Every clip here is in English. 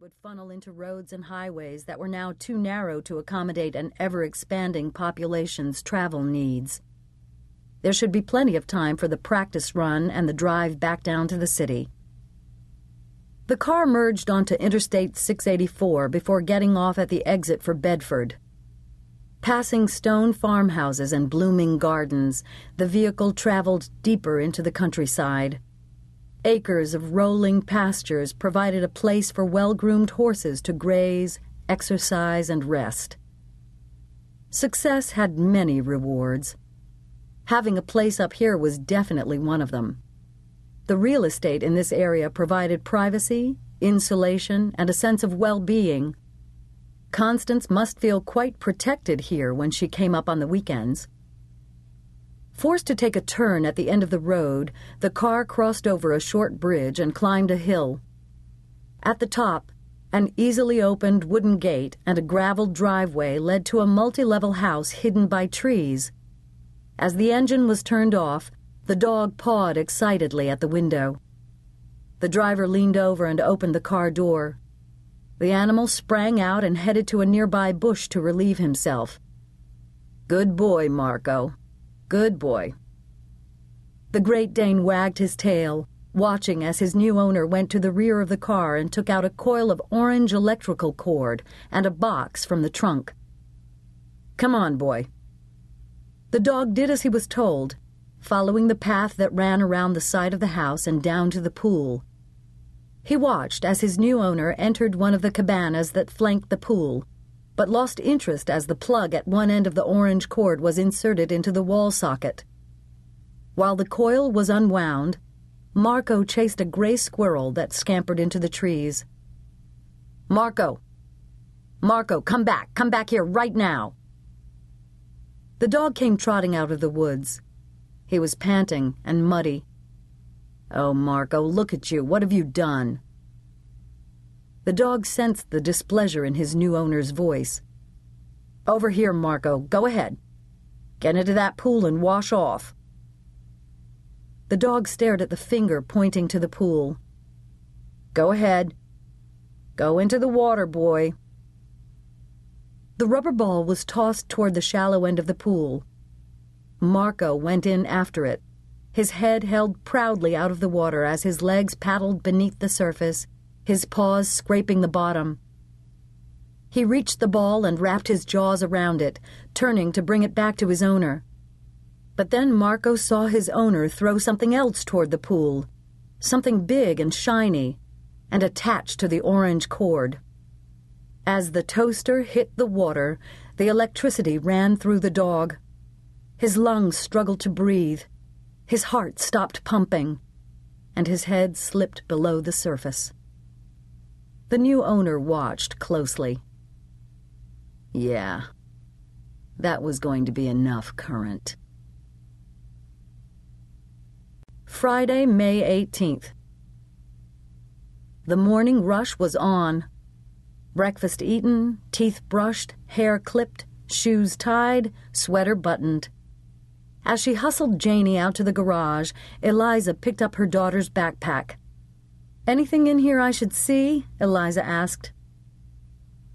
would funnel into roads and highways that were now too narrow to accommodate an ever expanding population's travel needs. There should be plenty of time for the practice run and the drive back down to the city. The car merged onto Interstate 684 before getting off at the exit for Bedford. Passing stone farmhouses and blooming gardens, the vehicle traveled deeper into the countryside. Acres of rolling pastures provided a place for well groomed horses to graze, exercise, and rest. Success had many rewards. Having a place up here was definitely one of them. The real estate in this area provided privacy, insulation, and a sense of well being Constance must feel quite protected here when she came up on the weekends. Forced to take a turn at the end of the road, the car crossed over a short bridge and climbed a hill. At the top, an easily opened wooden gate and a graveled driveway led to a multi level house hidden by trees. As the engine was turned off, the dog pawed excitedly at the window. The driver leaned over and opened the car door. The animal sprang out and headed to a nearby bush to relieve himself. Good boy, Marco. Good boy. The Great Dane wagged his tail, watching as his new owner went to the rear of the car and took out a coil of orange electrical cord and a box from the trunk. Come on, boy. The dog did as he was told, following the path that ran around the side of the house and down to the pool. He watched as his new owner entered one of the cabanas that flanked the pool, but lost interest as the plug at one end of the orange cord was inserted into the wall socket. While the coil was unwound, Marco chased a gray squirrel that scampered into the trees. Marco! Marco, come back! Come back here right now! The dog came trotting out of the woods. He was panting and muddy. Oh, Marco, look at you. What have you done? The dog sensed the displeasure in his new owner's voice. Over here, Marco. Go ahead. Get into that pool and wash off. The dog stared at the finger pointing to the pool. Go ahead. Go into the water, boy. The rubber ball was tossed toward the shallow end of the pool. Marco went in after it his head held proudly out of the water as his legs paddled beneath the surface, his paws scraping the bottom. He reached the ball and wrapped his jaws around it, turning to bring it back to his owner. But then Marco saw his owner throw something else toward the pool, something big and shiny, and attached to the orange cord. As the toaster hit the water, the electricity ran through the dog. His lungs struggled to breathe. His heart stopped pumping, and his head slipped below the surface. The new owner watched closely. Yeah, that was going to be enough current. Friday, May 18th. The morning rush was on. Breakfast eaten, teeth brushed, hair clipped, shoes tied, sweater buttoned. As she hustled Janie out to the garage, Eliza picked up her daughter's backpack. Anything in here I should see? Eliza asked.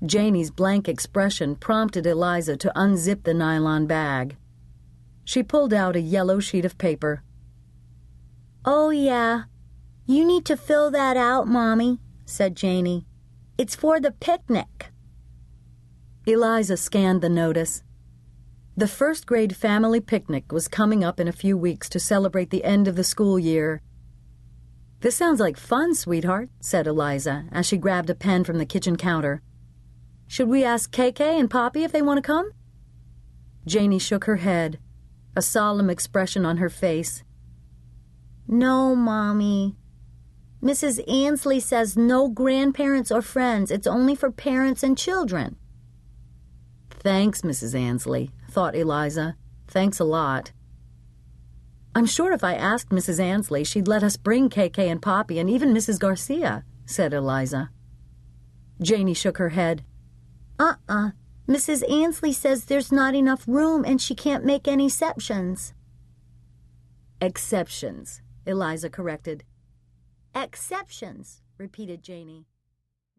Janie's blank expression prompted Eliza to unzip the nylon bag. She pulled out a yellow sheet of paper. Oh, yeah. You need to fill that out, Mommy, said Janie. It's for the picnic. Eliza scanned the notice. The first grade family picnic was coming up in a few weeks to celebrate the end of the school year. This sounds like fun, sweetheart, said Eliza as she grabbed a pen from the kitchen counter. Should we ask KK and Poppy if they want to come? Janie shook her head, a solemn expression on her face. No, Mommy. Mrs. Ansley says no grandparents or friends. It's only for parents and children. Thanks, Mrs. Ansley, thought Eliza. Thanks a lot. I'm sure if I asked Mrs. Ansley, she'd let us bring KK and Poppy and even Mrs. Garcia, said Eliza. Janie shook her head. Uh-uh. Mrs. Ansley says there's not enough room and she can't make any exceptions. Exceptions, Eliza corrected. Exceptions, repeated Janie.